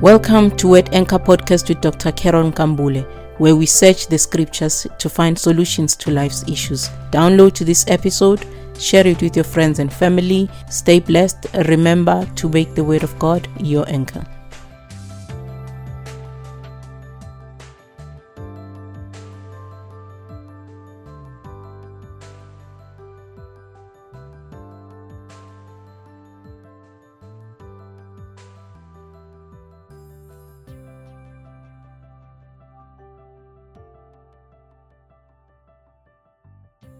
Welcome to Word Anchor Podcast with Dr. Karen Kambule, where we search the scriptures to find solutions to life's issues. Download to this episode, share it with your friends and family. Stay blessed. Remember to make the Word of God your anchor.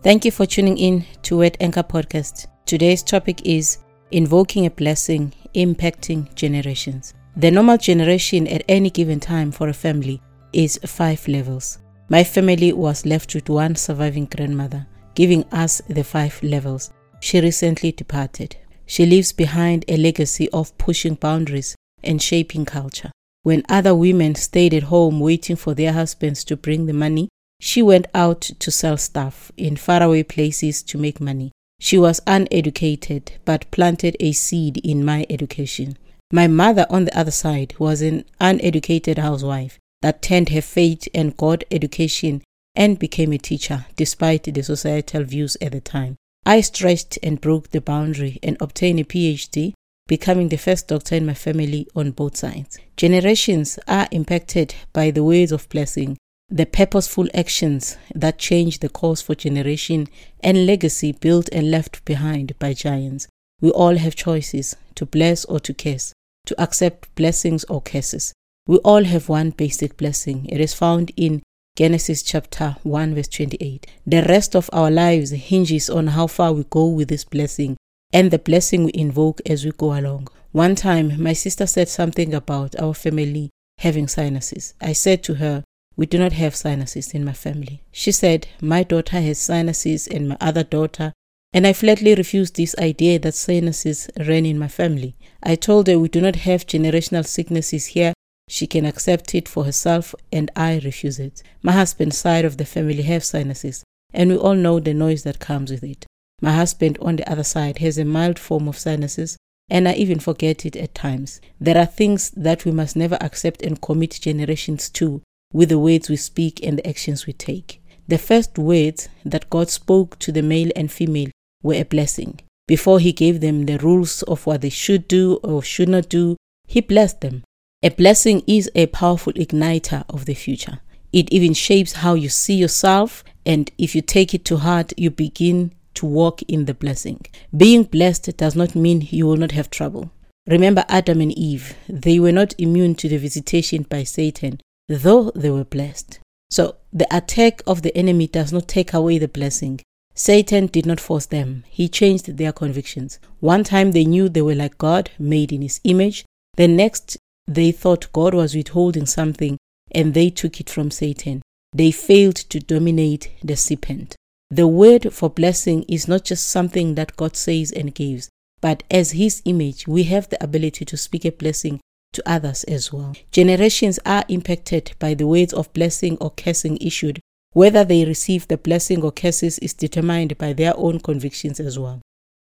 Thank you for tuning in to Word Anchor Podcast. Today's topic is Invoking a Blessing Impacting Generations. The normal generation at any given time for a family is five levels. My family was left with one surviving grandmother, giving us the five levels. She recently departed. She leaves behind a legacy of pushing boundaries and shaping culture. When other women stayed at home waiting for their husbands to bring the money, she went out to sell stuff in faraway places to make money. She was uneducated but planted a seed in my education. My mother, on the other side, was an uneducated housewife that turned her faith and got education and became a teacher despite the societal views at the time. I stretched and broke the boundary and obtained a PhD, becoming the first doctor in my family on both sides. Generations are impacted by the ways of blessing the purposeful actions that change the course for generation and legacy built and left behind by giants. We all have choices to bless or to curse, to accept blessings or curses. We all have one basic blessing. It is found in Genesis chapter 1 verse 28. The rest of our lives hinges on how far we go with this blessing and the blessing we invoke as we go along. One time, my sister said something about our family having sinuses. I said to her, we do not have sinuses in my family. She said, My daughter has sinuses and my other daughter, and I flatly refused this idea that sinuses ran in my family. I told her we do not have generational sicknesses here. She can accept it for herself, and I refuse it. My husband's side of the family have sinuses, and we all know the noise that comes with it. My husband, on the other side, has a mild form of sinuses, and I even forget it at times. There are things that we must never accept and commit generations to with the words we speak and the actions we take. The first words that God spoke to the male and female were a blessing. Before He gave them the rules of what they should do or should not do, He blessed them. A blessing is a powerful igniter of the future. It even shapes how you see yourself, and if you take it to heart, you begin to walk in the blessing. Being blessed does not mean you will not have trouble. Remember Adam and Eve, they were not immune to the visitation by Satan, though they were blessed. So the attack of the enemy does not take away the blessing. Satan did not force them, he changed their convictions. One time they knew they were like God, made in his image. The next, they thought God was withholding something and they took it from Satan. They failed to dominate the serpent. The word for blessing is not just something that God says and gives, but as His image, we have the ability to speak a blessing to others as well. Generations are impacted by the words of blessing or cursing issued. Whether they receive the blessing or curses is determined by their own convictions as well.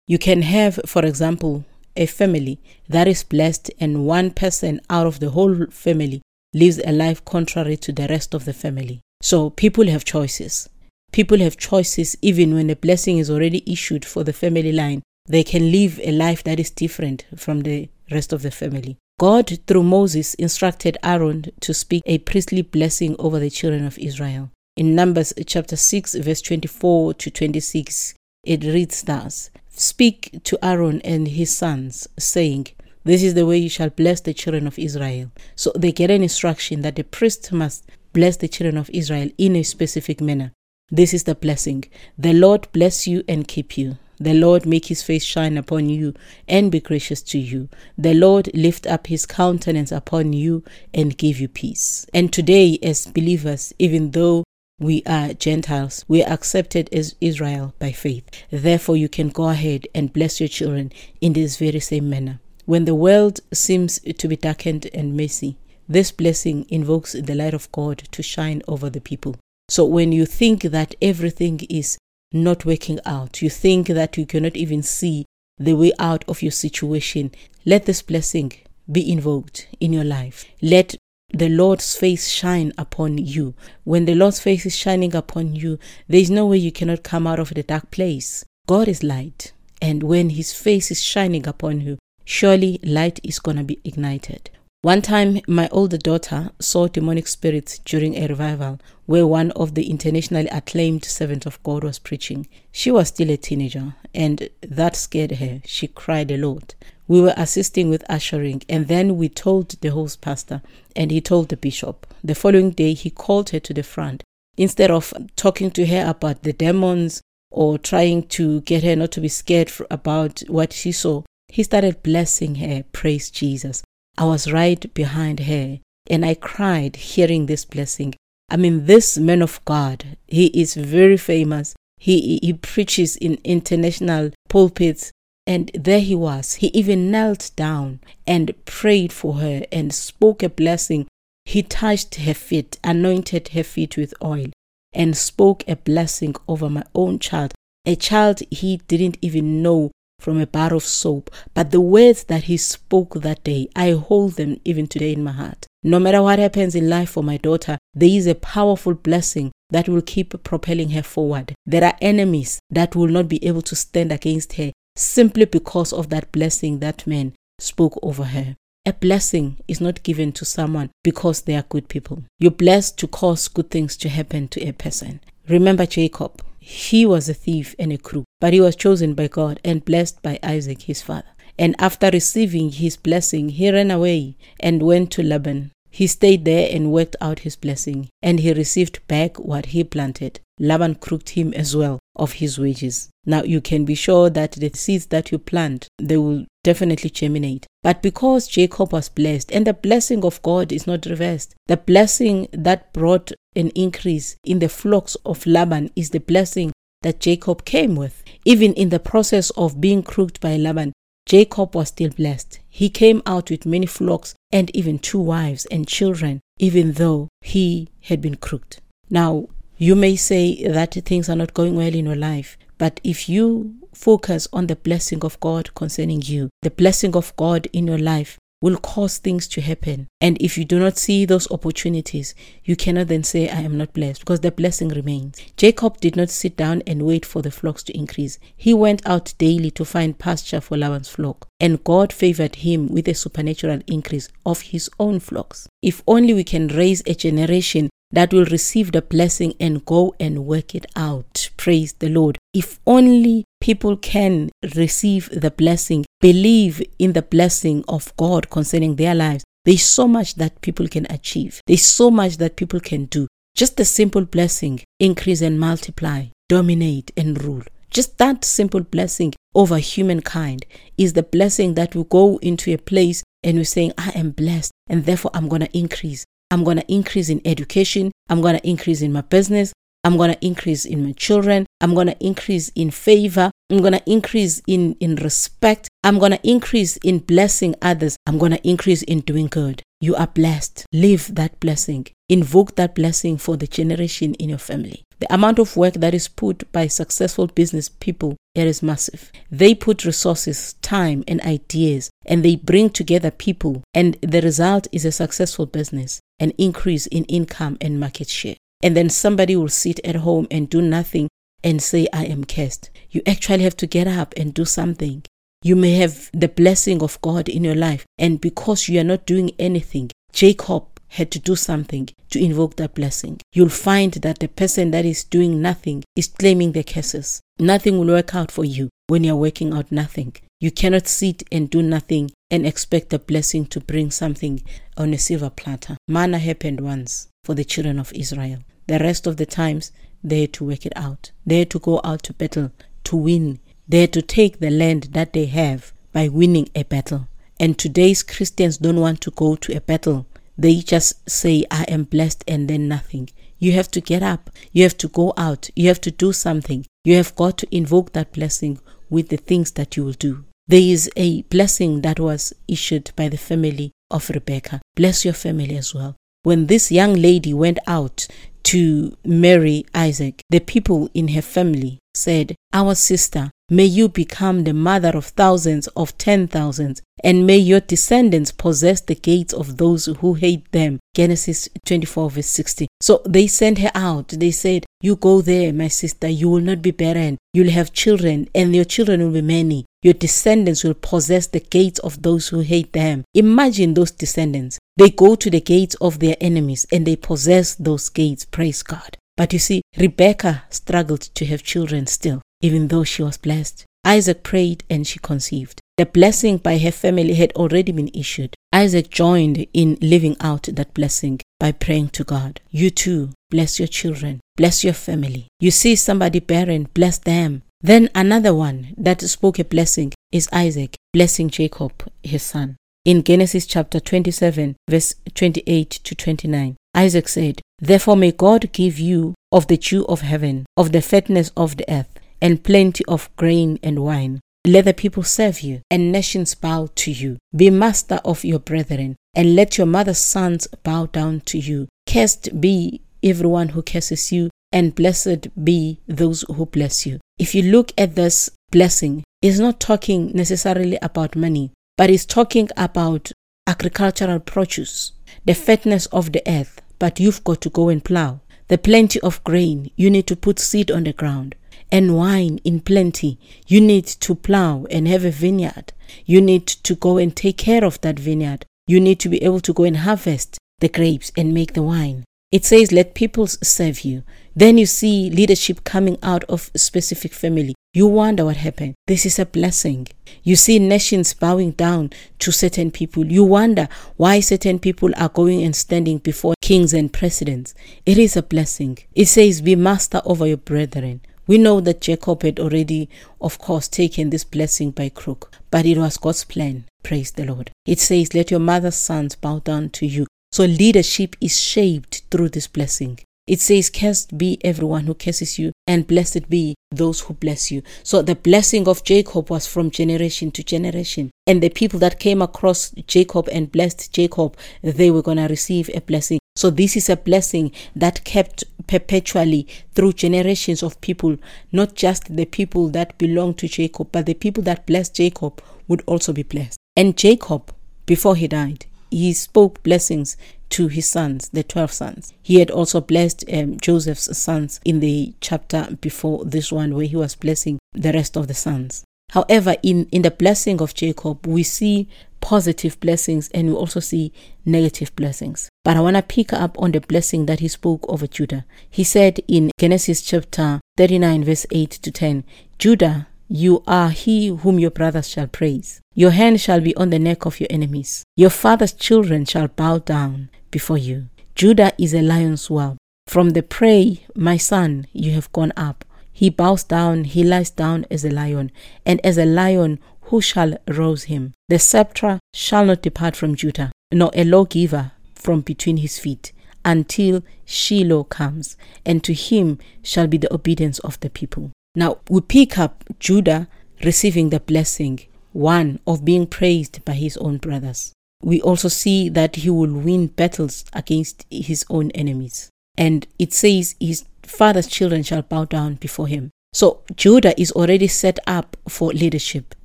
You can have, for example, a family that is blessed and one person out of the whole family lives a life contrary to the rest of the family. So people have choices. People have choices even when a blessing is already issued for the family line. They can live a life that is different from the rest of the family. God, through Moses, instructed Aaron to speak a priestly blessing over the children of Israel. In Numbers chapter 6, verse 24 to 26, it reads thus Speak to Aaron and his sons, saying, This is the way you shall bless the children of Israel. So they get an instruction that the priest must bless the children of Israel in a specific manner. This is the blessing. The Lord bless you and keep you. The Lord make his face shine upon you and be gracious to you. The Lord lift up his countenance upon you and give you peace. And today, as believers, even though we are Gentiles, we are accepted as Israel by faith. Therefore, you can go ahead and bless your children in this very same manner. When the world seems to be darkened and messy, this blessing invokes the light of God to shine over the people. So when you think that everything is not working out, you think that you cannot even see the way out of your situation, let this blessing be invoked in your life. Let the Lord's face shine upon you. When the Lord's face is shining upon you, there is no way you cannot come out of the dark place. God is light, and when His face is shining upon you, surely light is going to be ignited. One time, my older daughter saw demonic spirits during a revival where one of the internationally acclaimed servants of God was preaching. She was still a teenager, and that scared her. She cried a lot. We were assisting with ushering, and then we told the host pastor, and he told the bishop. The following day, he called her to the front. Instead of talking to her about the demons or trying to get her not to be scared about what she saw, he started blessing her. Praise Jesus. I was right behind her and I cried hearing this blessing. I mean, this man of God, he is very famous. He, he preaches in international pulpits. And there he was. He even knelt down and prayed for her and spoke a blessing. He touched her feet, anointed her feet with oil, and spoke a blessing over my own child, a child he didn't even know from a bar of soap, but the words that he spoke that day, I hold them even today in my heart. No matter what happens in life for my daughter, there is a powerful blessing that will keep propelling her forward. There are enemies that will not be able to stand against her simply because of that blessing that man spoke over her. A blessing is not given to someone because they are good people. You're blessed to cause good things to happen to a person. Remember Jacob. He was a thief and a crook, but he was chosen by God and blessed by Isaac, his father. And after receiving his blessing, he ran away and went to Laban. He stayed there and worked out his blessing, and he received back what he planted. Laban crooked him as well of his wages. Now you can be sure that the seeds that you plant, they will definitely germinate. But because Jacob was blessed, and the blessing of God is not reversed, the blessing that brought an increase in the flocks of Laban is the blessing that Jacob came with. Even in the process of being crooked by Laban, Jacob was still blessed. He came out with many flocks and even two wives and children, even though he had been crooked. Now, you may say that things are not going well in your life, but if you focus on the blessing of God concerning you, the blessing of God in your life will cause things to happen. And if you do not see those opportunities, you cannot then say, I am not blessed, because the blessing remains. Jacob did not sit down and wait for the flocks to increase. He went out daily to find pasture for Laban's flock, and God favored him with a supernatural increase of his own flocks. If only we can raise a generation that will receive the blessing and go and work it out. Praise the Lord. If only people can receive the blessing, believe in the blessing of God concerning their lives, there's so much that people can achieve. There's so much that people can do. Just a simple blessing, increase and multiply, dominate and rule. Just that simple blessing over humankind is the blessing that will go into a place and we're saying, I am blessed and therefore I'm going to increase. I'm going to increase in education. I'm going to increase in my business. I'm going to increase in my children. I'm going to increase in favor. I'm going to increase in, in respect. I'm going to increase in blessing others. I'm going to increase in doing good. You are blessed. Live that blessing. Invoke that blessing for the generation in your family. The amount of work that is put by successful business people it is massive. They put resources, time, and ideas, and they bring together people, and the result is a successful business, an increase in income and market share. And then somebody will sit at home and do nothing and say, I am cursed. You actually have to get up and do something. You may have the blessing of God in your life, and because you are not doing anything, Jacob had to do something to invoke that blessing. You'll find that the person that is doing nothing is claiming the curses. Nothing will work out for you when you're working out nothing. You cannot sit and do nothing and expect the blessing to bring something on a silver platter. Manna happened once for the children of Israel. The rest of the times, they had to work it out. They had to go out to battle to win. They had to take the land that they have by winning a battle. And today's Christians don't want to go to a battle they just say, I am blessed and then nothing. You have to get up. You have to go out. You have to do something. You have got to invoke that blessing with the things that you will do. There is a blessing that was issued by the family of Rebecca. Bless your family as well. When this young lady went out to marry Isaac, the people in her family said, Our sister May you become the mother of thousands of ten thousands, and may your descendants possess the gates of those who hate them. Genesis 24, verse 60. So they sent her out. They said, You go there, my sister. You will not be barren. You'll have children, and your children will be many. Your descendants will possess the gates of those who hate them. Imagine those descendants. They go to the gates of their enemies and they possess those gates. Praise God. But you see, Rebecca struggled to have children still even though she was blessed. Isaac prayed and she conceived. The blessing by her family had already been issued. Isaac joined in living out that blessing by praying to God. You too, bless your children, bless your family. You see somebody barren, bless them. Then another one that spoke a blessing is Isaac, blessing Jacob, his son. In Genesis chapter 27, verse 28 to 29, Isaac said, Therefore may God give you of the dew of heaven, of the fatness of the earth, and plenty of grain and wine. Let the people serve you, and nations bow to you. Be master of your brethren, and let your mother's sons bow down to you. Cursed be everyone who curses you, and blessed be those who bless you. If you look at this blessing, it's not talking necessarily about money, but it's talking about agricultural produce, the fatness of the earth, but you've got to go and plow. The plenty of grain, you need to put seed on the ground and wine in plenty. You need to plow and have a vineyard. You need to go and take care of that vineyard. You need to be able to go and harvest the grapes and make the wine. It says, Let people serve you. Then you see leadership coming out of a specific family. You wonder what happened. This is a blessing. You see nations bowing down to certain people. You wonder why certain people are going and standing before kings and presidents. It is a blessing. It says, Be master over your brethren. We know that Jacob had already, of course, taken this blessing by crook, but it was God's plan. Praise the Lord. It says, Let your mother's sons bow down to you. So leadership is shaped through this blessing. It says, Cursed be everyone who curses you, and blessed be those who bless you. So the blessing of Jacob was from generation to generation. And the people that came across Jacob and blessed Jacob, they were going to receive a blessing. So this is a blessing that kept perpetually through generations of people, not just the people that belong to Jacob, but the people that blessed Jacob would also be blessed. And Jacob, before he died, he spoke blessings to his sons, the 12 sons. He had also blessed um, Joseph's sons in the chapter before this one, where he was blessing the rest of the sons. However, in, in the blessing of Jacob, we see positive blessings and we also see negative blessings. But I want to pick up on the blessing that he spoke over Judah. He said in Genesis chapter 39, verse 8 to 10, Judah, you are he whom your brothers shall praise. Your hand shall be on the neck of your enemies. Your father's children shall bow down before you. Judah is a lion's whelp. From the prey, my son, you have gone up. He bows down, he lies down as a lion, and as a lion who shall rouse him? The sceptre shall not depart from Judah, nor a lawgiver from between his feet, until Shiloh comes, and to him shall be the obedience of the people. Now we pick up Judah receiving the blessing, one of being praised by his own brothers. We also see that he will win battles against his own enemies. And it says his father's children shall bow down before him. So Judah is already set up for leadership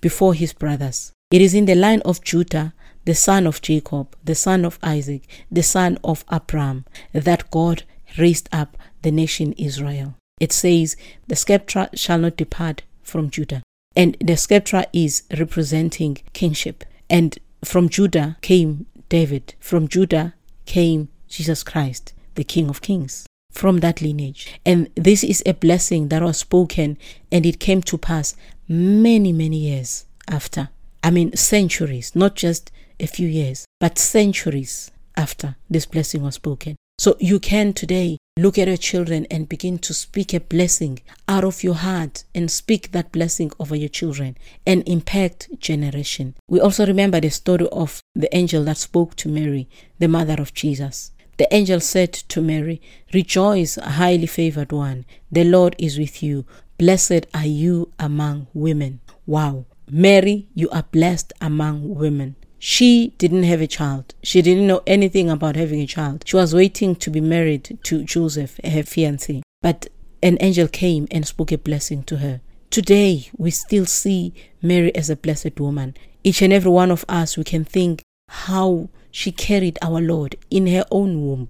before his brothers. It is in the line of Judah, the son of Jacob, the son of Isaac, the son of Abraham, that God raised up the nation Israel. It says, The sceptre shall not depart from Judah. And the sceptre is representing kingship. And from Judah came David. From Judah came Jesus Christ, the King of Kings from that lineage. And this is a blessing that was spoken and it came to pass many, many years after. I mean, centuries, not just a few years, but centuries after this blessing was spoken. So you can today look at your children and begin to speak a blessing out of your heart and speak that blessing over your children and impact generation. We also remember the story of the angel that spoke to Mary, the mother of Jesus. The angel said to Mary, Rejoice, highly favored one, the Lord is with you. Blessed are you among women. Wow. Mary, you are blessed among women. She didn't have a child. She didn't know anything about having a child. She was waiting to be married to Joseph, her fiancé. But an angel came and spoke a blessing to her. Today, we still see Mary as a blessed woman. Each and every one of us, we can think how she carried our Lord in her own womb.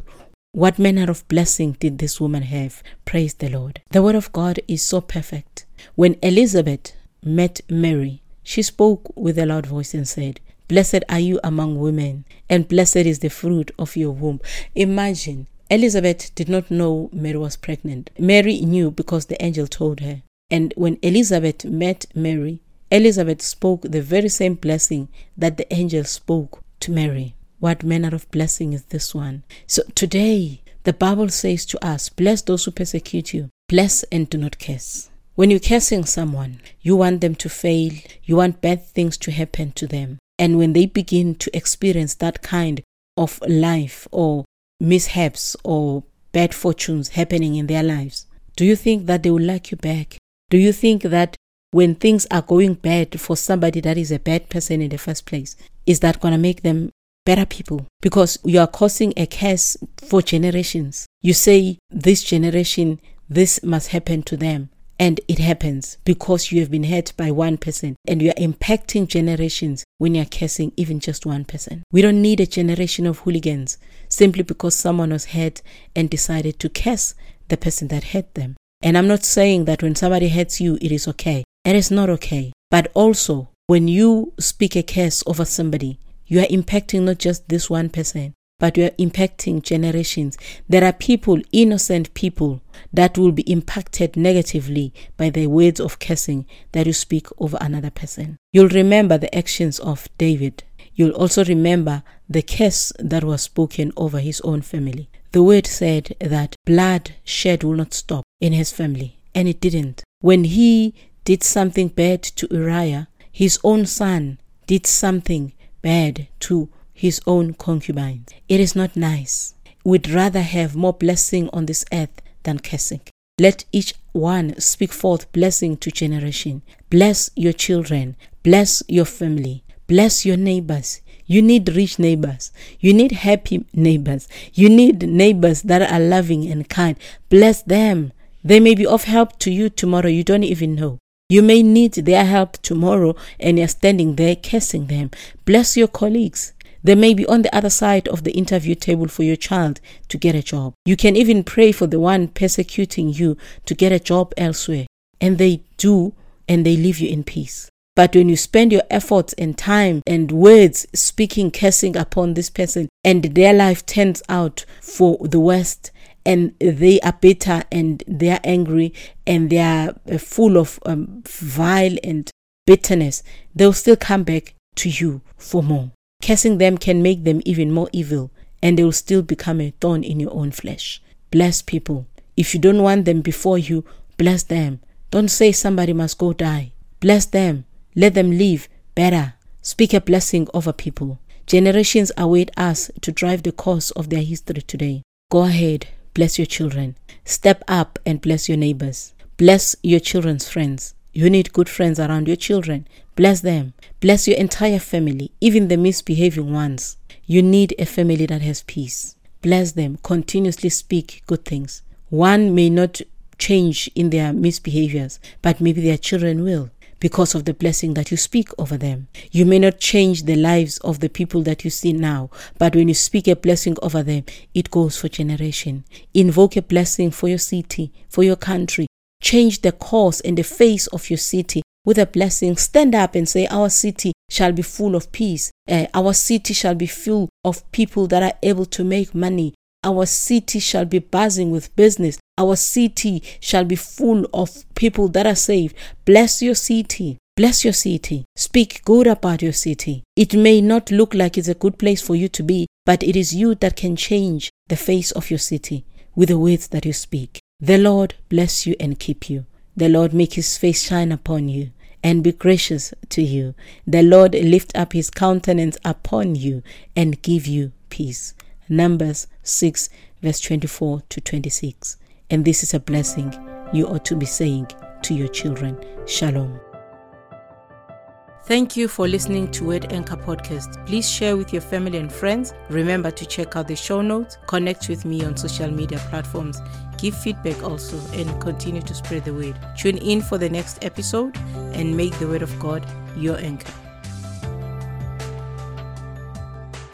What manner of blessing did this woman have? Praise the Lord. The Word of God is so perfect. When Elizabeth met Mary, she spoke with a loud voice and said, Blessed are you among women, and blessed is the fruit of your womb. Imagine, Elizabeth did not know Mary was pregnant. Mary knew because the angel told her. And when Elizabeth met Mary, Elizabeth spoke the very same blessing that the angel spoke to Mary. What manner of blessing is this one? So today, the Bible says to us, Bless those who persecute you, bless and do not curse. When you're cursing someone, you want them to fail, you want bad things to happen to them. And when they begin to experience that kind of life or mishaps or bad fortunes happening in their lives, do you think that they will like you back? Do you think that when things are going bad for somebody that is a bad person in the first place, is that going to make them better people? Because you are causing a curse for generations. You say, this generation, this must happen to them and it happens because you have been hurt by one person and you are impacting generations when you are cursing even just one person. We don't need a generation of hooligans simply because someone was hurt and decided to curse the person that hurt them. And I'm not saying that when somebody hurts you, it is okay. It is not okay. But also, when you speak a curse over somebody, you are impacting not just this one person, but you are impacting generations. There are people, innocent people, that will be impacted negatively by the words of cursing that you speak over another person. You'll remember the actions of David. You'll also remember the curse that was spoken over his own family. The word said that blood shed will not stop in his family, and it didn't. When he did something bad to Uriah, his own son did something bad to his own concubines. It is not nice. We'd rather have more blessing on this earth than cursing. Let each one speak forth blessing to generation. Bless your children. Bless your family. Bless your neighbors. You need rich neighbors. You need happy neighbors. You need neighbors that are loving and kind. Bless them. They may be of help to you tomorrow. You don't even know. You may need their help tomorrow and you're standing there cursing them. Bless your colleagues. They may be on the other side of the interview table for your child to get a job. You can even pray for the one persecuting you to get a job elsewhere. And they do, and they leave you in peace. But when you spend your efforts and time and words speaking, cursing upon this person, and their life turns out for the worst, and they are bitter and they are angry and they are uh, full of um, vile and bitterness, they'll still come back to you for more. Cursing them can make them even more evil, and they will still become a thorn in your own flesh. Bless people. If you don't want them before you, bless them. Don't say somebody must go die. Bless them. Let them live better. Speak a blessing over people. Generations await us to drive the course of their history today. Go ahead, bless your children. Step up and bless your neighbors. Bless your children's friends. You need good friends around your children. Bless them. Bless your entire family, even the misbehaving ones. You need a family that has peace. Bless them. Continuously speak good things. One may not change in their misbehaviors, but maybe their children will because of the blessing that you speak over them. You may not change the lives of the people that you see now, but when you speak a blessing over them, it goes for generation. Invoke a blessing for your city, for your country. Change the course and the face of your city with a blessing, stand up and say, Our city shall be full of peace. Uh, our city shall be full of people that are able to make money. Our city shall be buzzing with business. Our city shall be full of people that are saved. Bless your city. Bless your city. Speak good about your city. It may not look like it's a good place for you to be, but it is you that can change the face of your city with the words that you speak. The Lord bless you and keep you. The Lord make his face shine upon you and be gracious to you. The Lord lift up his countenance upon you and give you peace. Numbers 6, verse 24 to 26. And this is a blessing you ought to be saying to your children. Shalom. Thank you for listening to Word Anchor Podcast. Please share with your family and friends. Remember to check out the show notes. Connect with me on social media platforms Give feedback also and continue to spread the word. Tune in for the next episode and make the word of God your anchor.